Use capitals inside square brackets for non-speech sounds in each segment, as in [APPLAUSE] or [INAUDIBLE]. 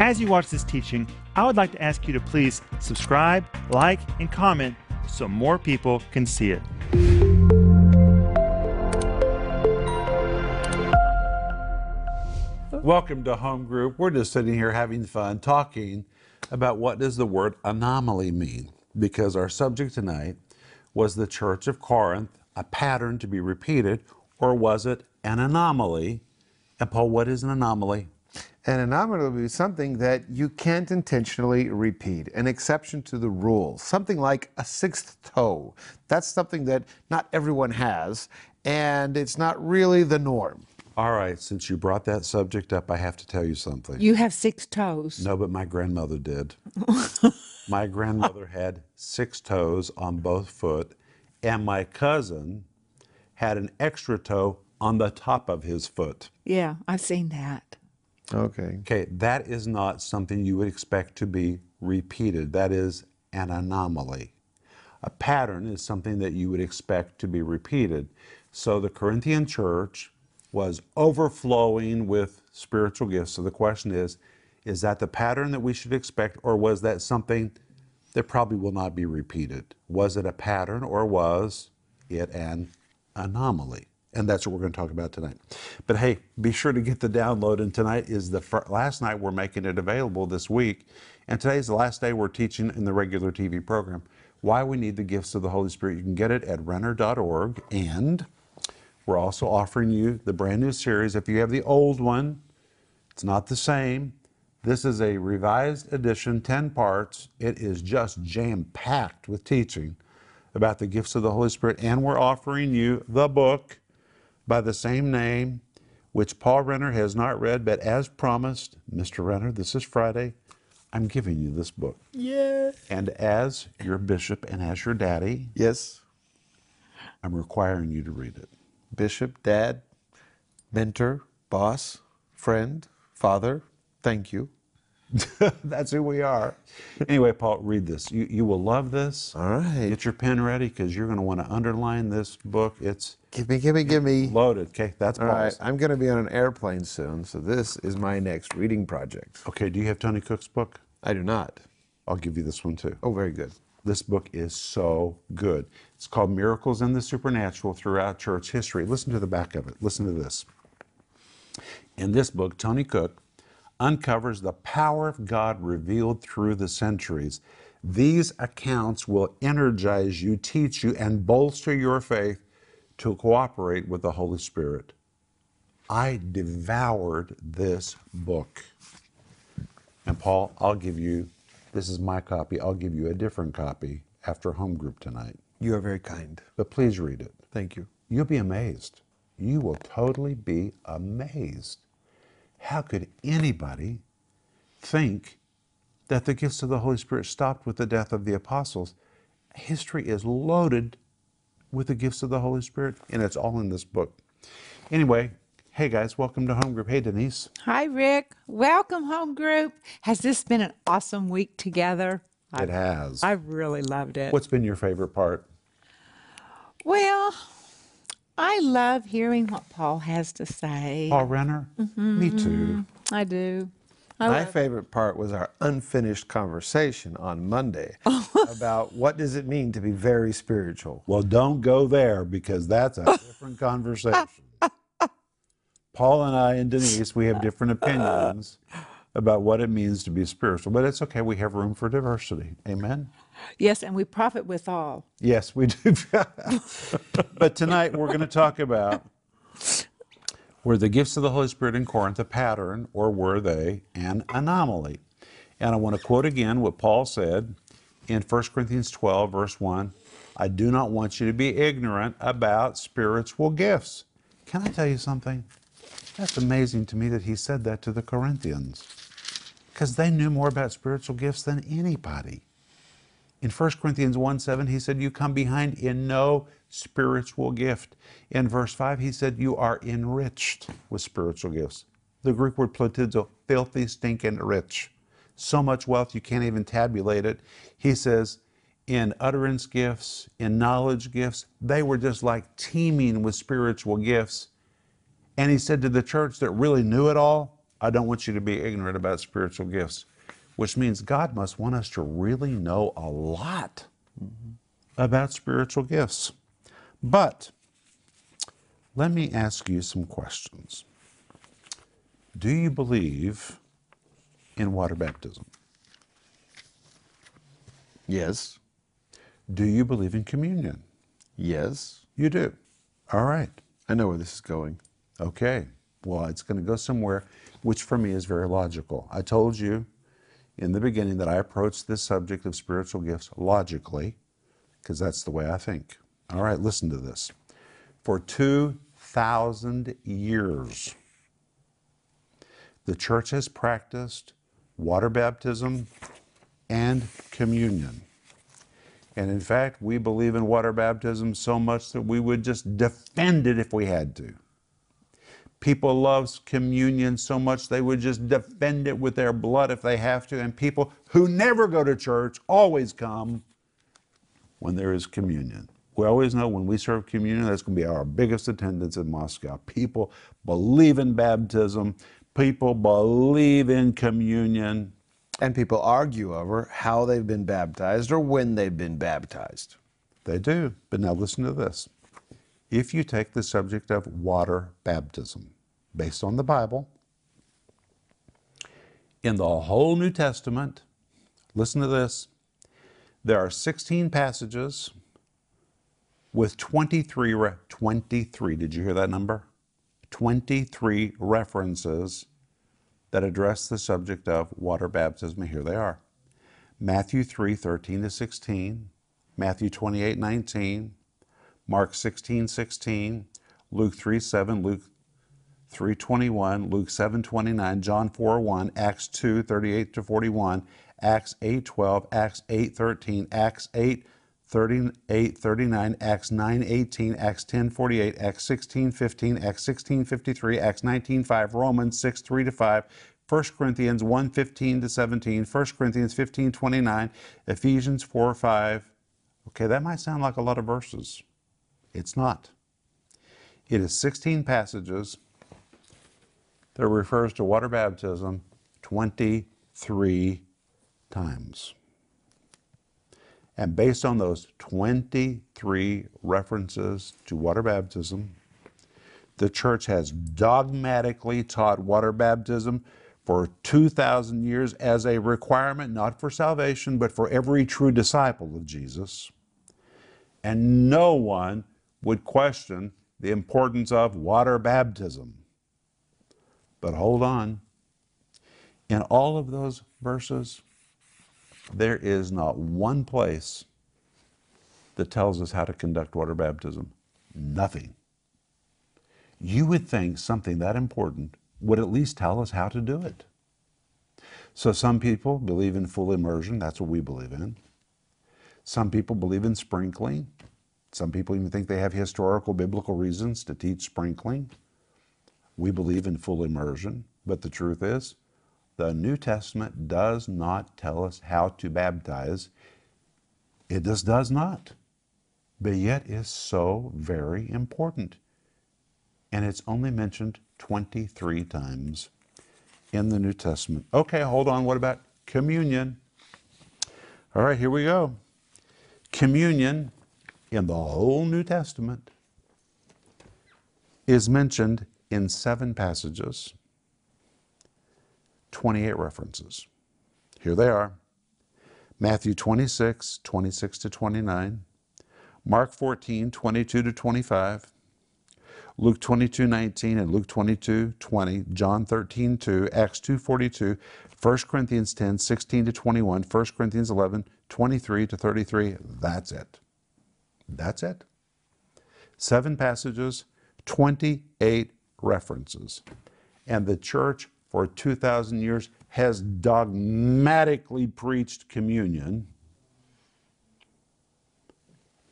As you watch this teaching, I would like to ask you to please subscribe, like, and comment so more people can see it. Welcome to Home Group. We're just sitting here having fun talking about what does the word anomaly mean because our subject tonight was the church of Corinth a pattern to be repeated or was it an anomaly? And Paul, what is an anomaly? An anomaly would be something that you can't intentionally repeat, an exception to the rule, something like a sixth toe. That's something that not everyone has, and it's not really the norm. All right, since you brought that subject up, I have to tell you something. You have six toes. No, but my grandmother did. [LAUGHS] my grandmother had six toes on both foot, and my cousin had an extra toe on the top of his foot. Yeah, I've seen that. Okay. Okay, that is not something you would expect to be repeated. That is an anomaly. A pattern is something that you would expect to be repeated. So the Corinthian church was overflowing with spiritual gifts. So the question is is that the pattern that we should expect, or was that something that probably will not be repeated? Was it a pattern, or was it an anomaly? And that's what we're going to talk about tonight. But hey, be sure to get the download. And tonight is the fir- last night we're making it available this week. And today's the last day we're teaching in the regular TV program. Why we need the gifts of the Holy Spirit. You can get it at renner.org. And we're also offering you the brand new series. If you have the old one, it's not the same. This is a revised edition, 10 parts. It is just jam packed with teaching about the gifts of the Holy Spirit. And we're offering you the book by the same name, which Paul Renner has not read, but as promised, Mr. Renner, this is Friday, I'm giving you this book. Yeah. And as your bishop and as your daddy, Yes. I'm requiring you to read it. Bishop, dad, mentor, boss, friend, father, thank you. [LAUGHS] That's who we are. Anyway, Paul, read this. You, you will love this. All right. Get your pen ready because you're going to want to underline this book. It's Give me, give me, give me. loaded. Okay, that's All right. I'm going to be on an airplane soon, so this is my next reading project. Okay, do you have Tony Cook's book? I do not. I'll give you this one too. Oh, very good. This book is so good. It's called Miracles and the Supernatural Throughout Church History. Listen to the back of it. Listen to this. In this book, Tony Cook uncovers the power of God revealed through the centuries. These accounts will energize you, teach you, and bolster your faith to cooperate with the Holy Spirit. I devoured this book. And Paul, I'll give you, this is my copy, I'll give you a different copy after home group tonight. You are very kind. But please read it. Thank you. You'll be amazed. You will totally be amazed. How could anybody think that the gifts of the Holy Spirit stopped with the death of the apostles? History is loaded with the gifts of the Holy Spirit, and it's all in this book. Anyway, hey guys, welcome to Home Group. Hey Denise. Hi, Rick. Welcome, home group. Has this been an awesome week together? It has. I really loved it. What's been your favorite part? Well, I love hearing what Paul has to say. Paul Renner? Mm-hmm. Me too. Mm-hmm. I do. I My love- favorite part was our unfinished conversation on Monday [LAUGHS] oh. about what does it mean to be very spiritual. Well, don't go there because that's a different conversation. [LAUGHS] Paul and I and Denise, we have different opinions about what it means to be spiritual, but it's okay. We have room for diversity. Amen. yes, and we profit with all. Yes, we do. [LAUGHS] but tonight we're going to talk about were the gifts of the Holy Spirit in Corinth a pattern or were they an anomaly? And I want to quote again what Paul said in 1 Corinthians 12, verse 1 I do not want you to be ignorant about spiritual gifts. Can I tell you something? That's amazing to me that he said that to the Corinthians because they knew more about spiritual gifts than anybody. In 1 Corinthians 1 7, he said, You come behind in no spiritual gift. In verse 5, he said, You are enriched with spiritual gifts. The Greek word ploutizo, filthy, stinking rich. So much wealth you can't even tabulate it. He says, in utterance gifts, in knowledge gifts, they were just like teeming with spiritual gifts. And he said to the church that really knew it all, I don't want you to be ignorant about spiritual gifts, which means God must want us to really know a lot mm-hmm. about spiritual gifts. But let me ask you some questions. Do you believe in water baptism? Yes. Do you believe in communion? Yes. You do. All right. I know where this is going. Okay. Well, it's going to go somewhere, which for me is very logical. I told you in the beginning that I approach this subject of spiritual gifts logically, because that's the way I think. All right, listen to this. For 2,000 years, the church has practiced water baptism and communion. And in fact, we believe in water baptism so much that we would just defend it if we had to. People love communion so much they would just defend it with their blood if they have to. And people who never go to church always come when there is communion. We always know when we serve communion, that's going to be our biggest attendance in Moscow. People believe in baptism, people believe in communion. And people argue over how they've been baptized or when they've been baptized. They do. But now listen to this. If you take the subject of water baptism, based on the Bible, in the whole New Testament, listen to this. There are 16 passages with 23, re- 23, did you hear that number? 23 references that address the subject of water baptism. And here they are Matthew 3 13 to 16, Matthew 28 19, Mark 16 16, Luke 3 7, Luke 3 21, Luke 7 29, John 4 1, Acts 2 38 to 41, Acts 8 12, Acts 8 13, Acts 8 38 39, Acts 9 18, Acts 10 48, Acts 16 15, Acts 16 53, Acts 19 5, Romans 6 3 to 5, 1 Corinthians 1 15 to 17, 1 Corinthians 15 29, Ephesians 4 5. Okay, that might sound like a lot of verses. It's not. It is 16 passages that refers to water baptism 23 times. And based on those 23 references to water baptism, the church has dogmatically taught water baptism for 2,000 years as a requirement, not for salvation, but for every true disciple of Jesus. And no one would question the importance of water baptism. But hold on. In all of those verses, there is not one place that tells us how to conduct water baptism. Nothing. You would think something that important would at least tell us how to do it. So some people believe in full immersion, that's what we believe in. Some people believe in sprinkling. Some people even think they have historical biblical reasons to teach sprinkling. We believe in full immersion, but the truth is, the New Testament does not tell us how to baptize. It just does not. But yet is so very important. And it's only mentioned 23 times in the New Testament. Okay, hold on. What about communion? All right, here we go. Communion in the whole New Testament is mentioned in seven passages, 28 references. Here they are Matthew 26, 26 to 29, Mark 14, 22 to 25, Luke 22, 19 and Luke 22, 20, John 13, 2, Acts 2, 42, 1 Corinthians 10, 16 to 21, 1 Corinthians 11, 23 to 33. That's it. That's it. Seven passages, 28 references. And the church for 2,000 years has dogmatically preached communion.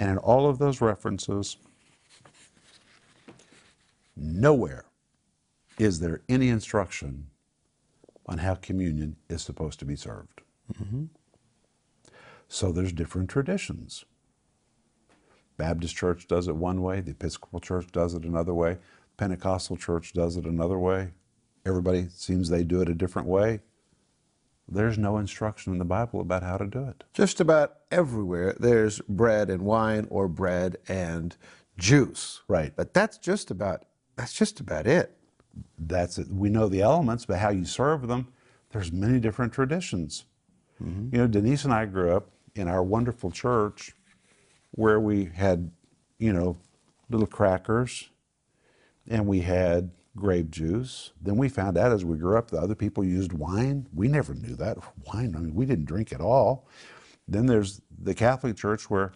And in all of those references, nowhere is there any instruction on how communion is supposed to be served. Mm-hmm. So there's different traditions. Baptist church does it one way, the Episcopal church does it another way, Pentecostal church does it another way. Everybody seems they do it a different way. There's no instruction in the Bible about how to do it. Just about everywhere there's bread and wine or bread and juice. Right. But that's just about that's just about it. That's it. We know the elements, but how you serve them, there's many different traditions. Mm-hmm. You know, Denise and I grew up in our wonderful church where we had, you know, little crackers and we had grape juice. Then we found out as we grew up that other people used wine. We never knew that. Wine, I mean, we didn't drink at all. Then there's the Catholic Church where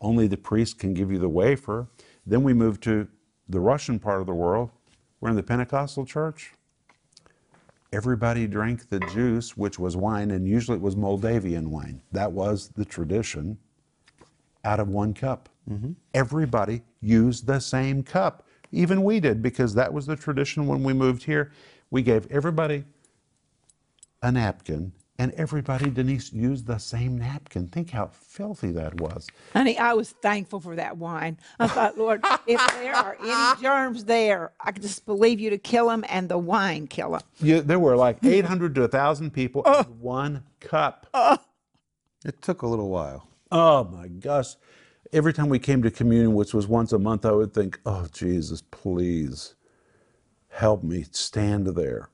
only the priest can give you the wafer. Then we moved to the Russian part of the world. We're in the Pentecostal church. Everybody drank the juice, which was wine, and usually it was Moldavian wine. That was the tradition out of one cup. Mm-hmm. Everybody used the same cup. Even we did, because that was the tradition when we moved here. We gave everybody a napkin, and everybody, Denise, used the same napkin. Think how filthy that was. Honey, I was thankful for that wine. I thought, Lord, if there are any [LAUGHS] germs there, I could just believe you to kill them and the wine kill them. You, there were like 800 to 1,000 people in oh. one cup. Oh. It took a little while. Oh my gosh. Every time we came to communion, which was once a month, I would think, oh, Jesus, please help me stand there.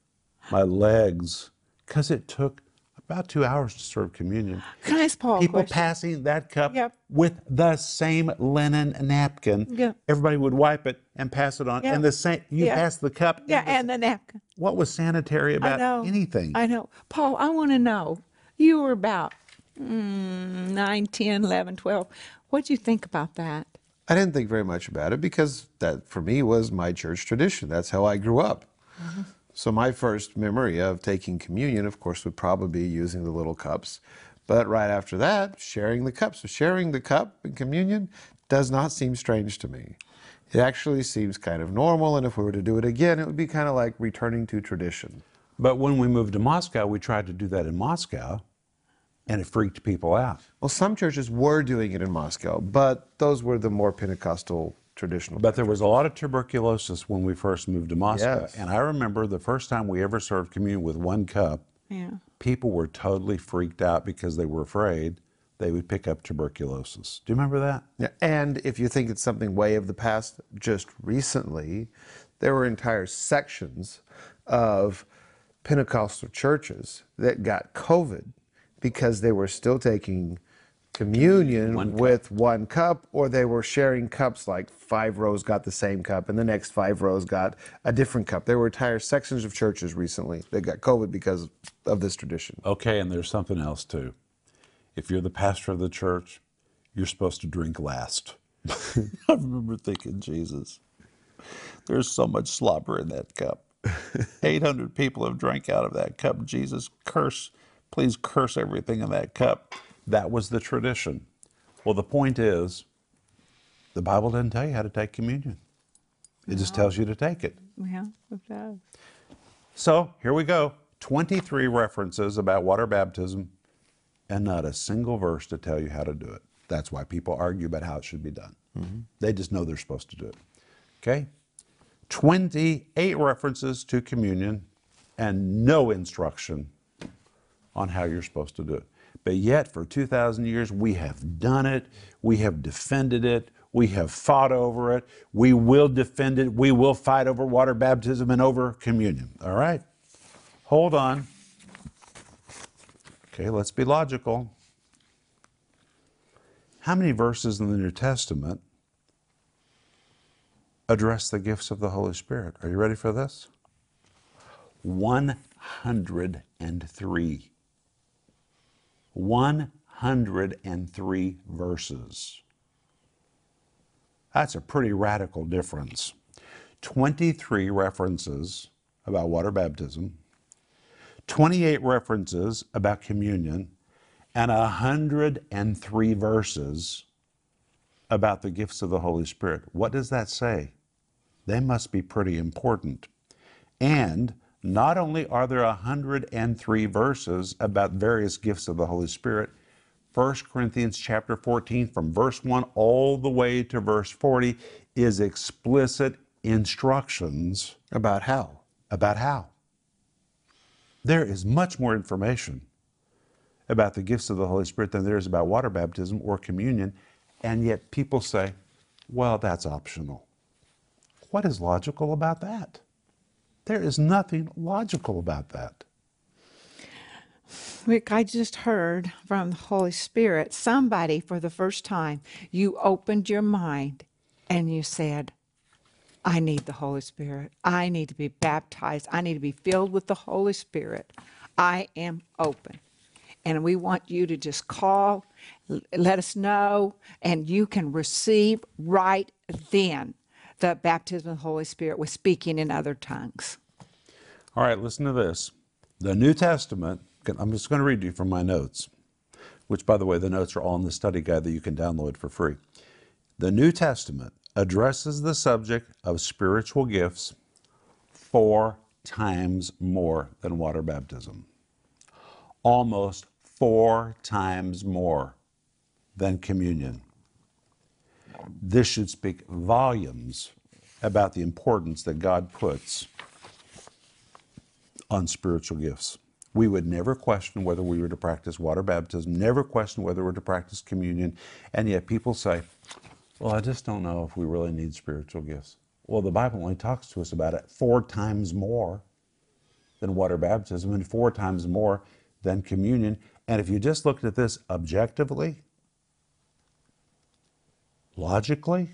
My legs, because it took about two hours to serve communion. Can I ask Paul People passing that cup Yep. with the same linen napkin. Yeah. Everybody would wipe it and pass it on. Yeah. And the same, you Yeah. pass the cup. Yeah, and the- and the napkin. what was sanitary I about know. anything? I know. Paul, I want to know. You were about mm, 9, 10, 11, 12. What'd you think about that? I didn't think very much about it because that for me was my church tradition. That's how I grew up. Mm-hmm. So my first memory of taking communion, of course, would probably be using the little cups. But right after that, sharing the cup. So sharing the cup in communion does not seem strange to me. It actually seems kind of normal, and if we were to do it again, it would be kind of like returning to tradition. But when we moved to Moscow, we tried to do that in Moscow, and it freaked people out. Well, some churches were doing it in Moscow, but those were the more Pentecostal traditional. But there was a lot of tuberculosis when we first moved to Moscow. Yes. And I remember the first time we ever served communion with one cup, Yeah. people were totally freaked out because they were afraid they would pick up tuberculosis. Do you remember that? Yeah, and if you think it's something way of the past, just recently, there were entire sections of Pentecostal churches that got COVID because they were still taking communion with one cup, or they were sharing cups like five rows got the same cup and the next five rows got a different cup. There were entire sections of churches recently that got COVID because of this tradition. Okay, and there's something else too. If you're the pastor of the church, you're supposed to drink last. [LAUGHS] I remember thinking, Jesus, there's so much slobber in that cup. [LAUGHS] 800 people have drank out of that cup. Jesus, curse, please curse everything in that cup. That was the tradition. Well, the point is, the Bible doesn't tell you how to take communion. It just tells you to take it. Yeah, it does. So here we go 23 references about water baptism, and not a single verse to tell you how to do it. That's why people argue about how it should be done. Mm-hmm. They just know they're supposed to do it. Okay? 28 references to communion and no instruction on how you're supposed to do it. But yet, for 2,000 years, we have done it, we have defended it, we have fought over it, we will defend it, we will fight over water baptism and over communion. All right? Hold on. Okay, let's be logical. How many verses in the New Testament address the gifts of the Holy Spirit? Are you ready for this? 103. 103 verses. That's a pretty radical difference. 23 references about water baptism, 28 references about communion, and 103 verses about the gifts of the Holy Spirit. What does that say? They must be pretty important. And not only are there 103 verses about various gifts of the Holy Spirit, 1 Corinthians chapter 14 from verse 1 all the way to verse 40 is explicit instructions About how? about how. There is much more information about the gifts of the Holy Spirit than there is about water baptism or communion, and yet people say, well, that's optional. What is logical about that? There is nothing logical about that. Rick, I just heard from the Holy Spirit, somebody for the first time, you opened your mind and you said, I need the Holy Spirit. I need to be baptized. I need to be filled with the Holy Spirit. I am open. And we want you to just call, let us know, and you can receive right then the baptism of the Holy Spirit with speaking in other tongues. All right, listen to this. The New Testament, I'm just going to read you from my notes, which, by the way, the notes are all in the study guide that you can download for free. The New Testament addresses the subject of spiritual gifts four times more than water baptism. Almost four times more than communion. This should speak volumes about the importance that God puts on spiritual gifts. We would never question whether we were to practice water baptism, never question whether we're to practice communion, and yet people say, well, I just don't know if we really need spiritual gifts. Well, the Bible only talks to us about it four times more than water baptism and four times more than communion. And if you just looked at this objectively, logically,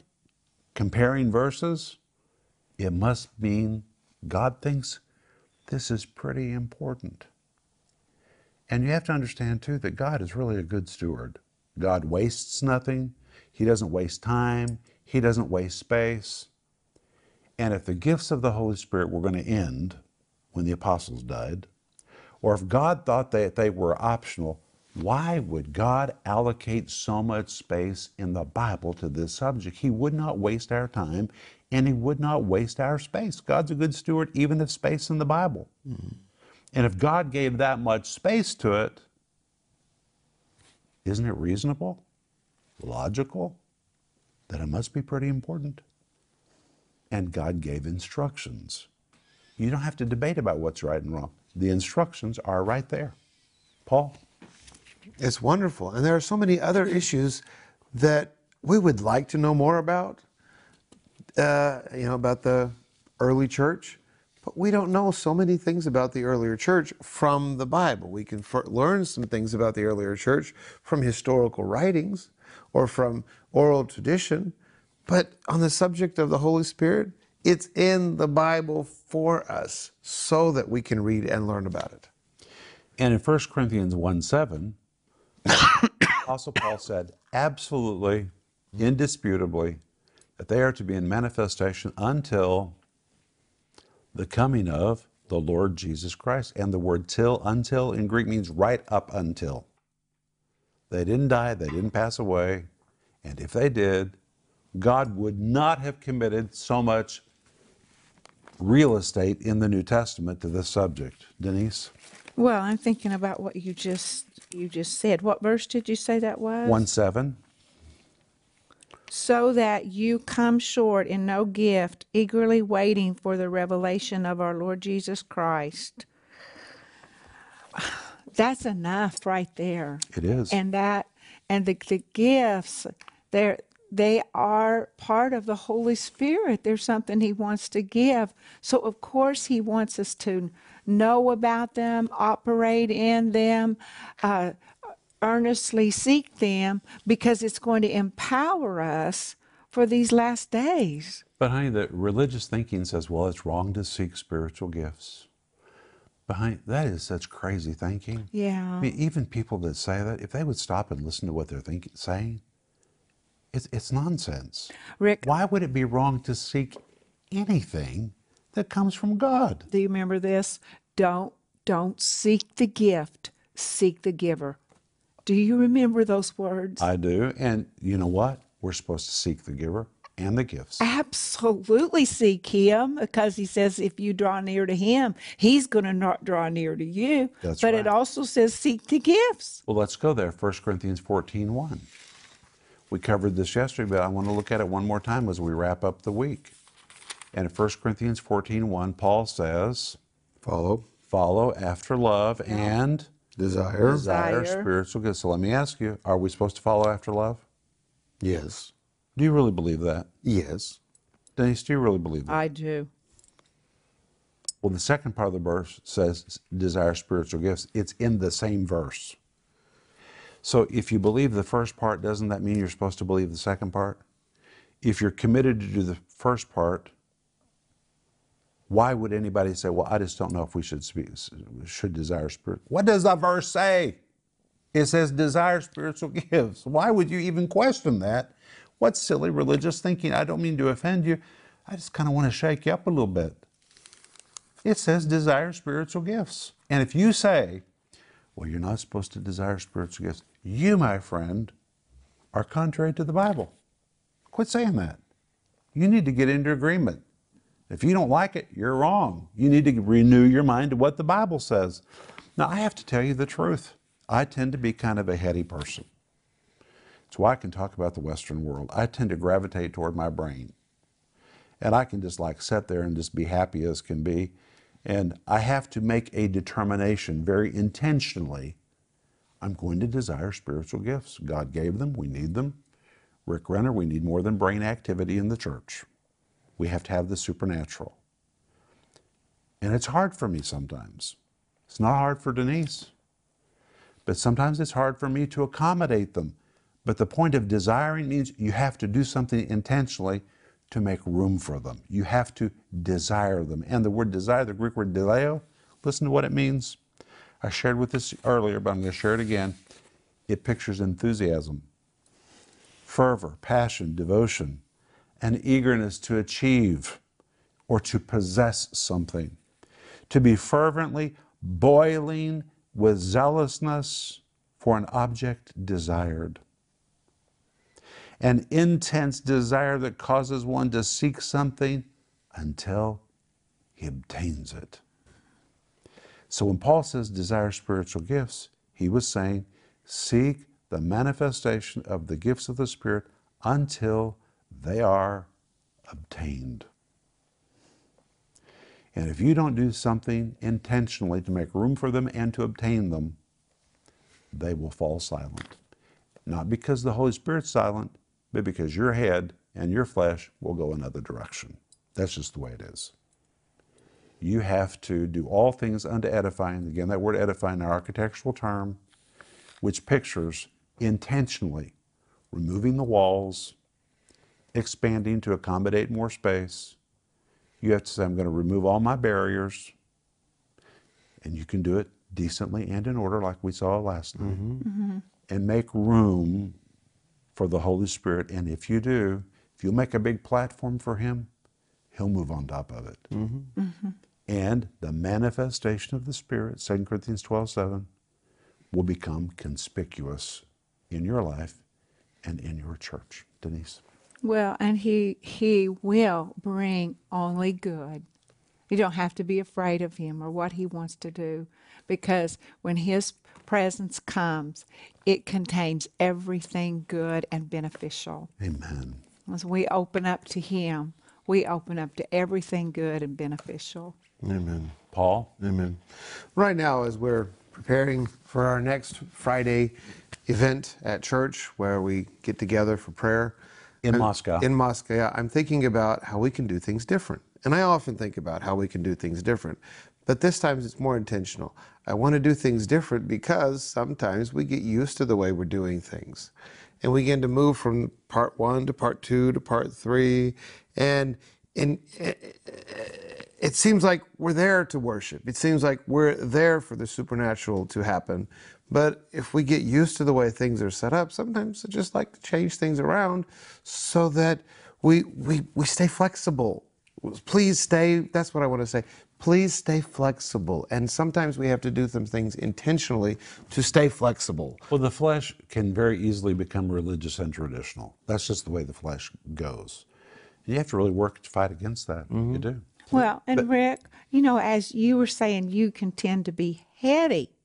comparing verses, it must mean God thinks this is pretty important. And you have to understand, too, that God is really a good steward. God wastes nothing, He doesn't waste time, He doesn't waste space. And if the gifts of the Holy Spirit were going to end when the apostles died, or if God thought that they were optional, why would God allocate so much space in the Bible to this subject? He would not waste our time and He would not waste our space. God's a good steward, even of space in the Bible. And if God gave that much space to it, isn't it reasonable, logical, that it must be pretty important? And God gave instructions. You don't have to debate about what's right and wrong. The instructions are right there. Paul? It's wonderful. And there are so many other issues that we would like to know more about, uh, you know, about the early church. But we don't know so many things about the earlier church from the Bible. We can fir- learn some things about the earlier church from historical writings or from oral tradition. But on the subject of the Holy Spirit, it's in the Bible for us so that we can read and learn about it. And in 1 Corinthians 1 7, Apostle Paul said, absolutely, indisputably, that they are to be in manifestation until the coming of the Lord Jesus Christ. And the word till, until in Greek means right up until. They didn't die, they didn't pass away. And if they did, God would not have committed so much real estate in the New Testament to this subject. Denise? Well, I'm thinking about what you just you just said. What verse did you say that was? 1 7. So that you come short in no gift, eagerly waiting for the revelation of our Lord Jesus Christ. [SIGHS] That's enough right there. It is. And that and the, the gifts, they're they are part of the Holy Spirit. There's something He wants to give. So, of course, He wants us to know about them, operate in them, uh, earnestly seek them, because it's going to empower us for these last days. But honey, the religious thinking says, well, it's wrong to seek spiritual gifts. Behind that is such crazy thinking. Yeah. I mean, even people that say that, if they would stop and listen to what they're thinking, saying, it's, it's nonsense. Rick, Why would it be wrong to seek anything that comes from God? do you remember this? Don't don't seek the gift, seek the giver. Do you remember those words? I do. And you know what? We're supposed to seek the giver and the gifts. Absolutely seek him because he says if you draw near to him, he's going to not draw near to you. That's but it also says seek the gifts. Well, let's go there. 1 Corinthians 14 1. We covered this yesterday, but I want to look at it one more time as we wrap up the week. And in 1 Corinthians 14 1, Paul says, Follow. follow after love and Desire. desire Desire. spiritual gifts. So let me ask you, are we supposed to follow after love? Yes. Do you really believe that? Yes. Denise, do you really believe that? I do. Well, the second part of the verse says desire spiritual gifts. It's in the same verse. So if you believe the first part, doesn't that mean you're supposed to believe the second part? If you're committed to do the first part, why would anybody say, "Well, I just don't know if we should speak, should desire spirit"? What does the verse say? It says desire spiritual [LAUGHS] gifts. Why would you even question that? What silly religious thinking? I don't mean to offend you. I just kind of want to shake you up a little bit. It says desire spiritual gifts. And if you say, well, you're not supposed to desire spiritual gifts, you, my friend, are contrary to the Bible. Quit saying that. You need to get into agreement. If you don't like it, you're wrong. You need to renew your mind to what the Bible says. Now, I have to tell you the truth. I tend to be kind of a heady person. It's why I can talk about the Western world. I tend to gravitate toward my brain. And I can just like sit there and just be happy as can be. And I have to make a determination very intentionally. I'm going to desire spiritual gifts. God gave them, we need them. Rick Renner, we need more than brain activity in the church. We have to have the supernatural. And it's hard for me sometimes. It's not hard for Denise. But sometimes it's hard for me to accommodate them. But the point of desiring means you have to do something intentionally to make room for them. You have to desire them. And the word desire, the Greek word zeloo, listen to what it means. I shared with this earlier, but I'm going to share it again. It pictures enthusiasm, fervor, passion, devotion, an eagerness to achieve or to possess something, to be fervently boiling with zealousness for an object desired. An intense desire that causes one to seek something until he obtains it. So when Paul says desire spiritual gifts, he was saying seek the manifestation of the gifts of the Spirit until they are obtained. And if you don't do something intentionally to make room for them and to obtain them, they will fall silent. Not because the Holy Spirit's silent, but because your head and your flesh will go another direction. That's just the way it is. You have to do all things unto edifying. Again, that word edifying, an architectural term, which pictures intentionally removing the walls, expanding to accommodate more space. You have to say, I'm going to remove all my barriers. And you can do it decently and in order, like we saw last night, mm-hmm. Mm-hmm. and make room for the Holy Spirit. And if you do, if you make a big platform for Him, He'll move on top of it. Mm-hmm. And the manifestation of the Spirit, 2 Corinthians 12 7, will become conspicuous in your life and in your church. Denise. Well, and he he will bring only good. You don't have to be afraid of him or what he wants to do because when his presence comes, it contains everything good and beneficial. Amen. As we open up to him, we open up to everything good and beneficial. Amen. Paul? Amen. Right now, as we're preparing for our next Friday event at church where we get together for prayer In I'm- Moscow. In Moscow, yeah, I'm thinking about how we can do things different. And I often think about how we can do things different. But this time it's more intentional. I want to do things different because sometimes we get used to the way we're doing things. And we begin to move from part one to part two to part three. And in, it seems like we're there to worship. It seems like we're there for the supernatural to happen. But if we get used to the way things are set up, sometimes I just like to change things around so that we, we, we stay flexible. Please stay, that's what I want to say. Please stay flexible. And sometimes we have to do some things intentionally to stay flexible. Well, the flesh can very easily become religious and traditional. That's just the way the flesh goes. And you have to really work to fight against that. You mm-hmm. do. Well, and Rick, you know, as you were saying, you can tend to be heady.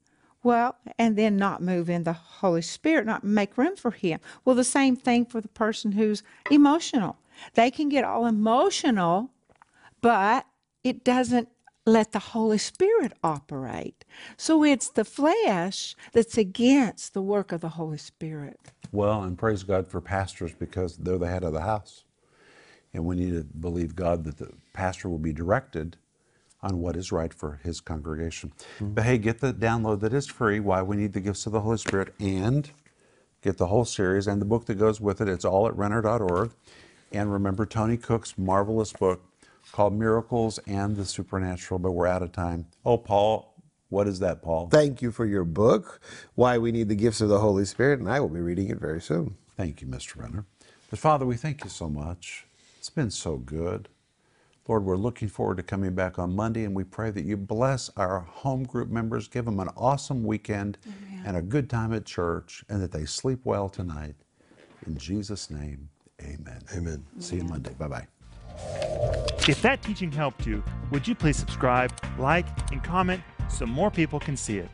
Well, and then not move in the Holy Spirit, not make room for Him. Well, the same thing for the person who's emotional. They can get all emotional, but it doesn't let the Holy Spirit operate. So it's the flesh that's against the work of the Holy Spirit. Well, and praise God for pastors because they're the head of the house. And we need to believe God that the pastor will be directed on what is right for his congregation. Hmm. But hey, get the download that is free, Why We Need the Gifts of the Holy Spirit, and get the whole series and the book that goes with it. It's all at renner.org. And remember Tony Cook's marvelous book called Miracles and the Supernatural, but we're out of time. Oh, Paul, what is that, Paul? Thank you for your book, Why We Need the Gifts of the Holy Spirit, and I will be reading it very soon. Thank you, Mr. Renner. But Father, we thank you so much. It's been so good. Lord, we're looking forward to coming back on Monday, and we pray that you bless our home group members, give them an awesome weekend and a good time at church, and that they sleep well tonight. In Jesus' name, amen. Amen. See you Monday. Bye bye. If that teaching helped you, would you please subscribe, like, and comment so more people can see it?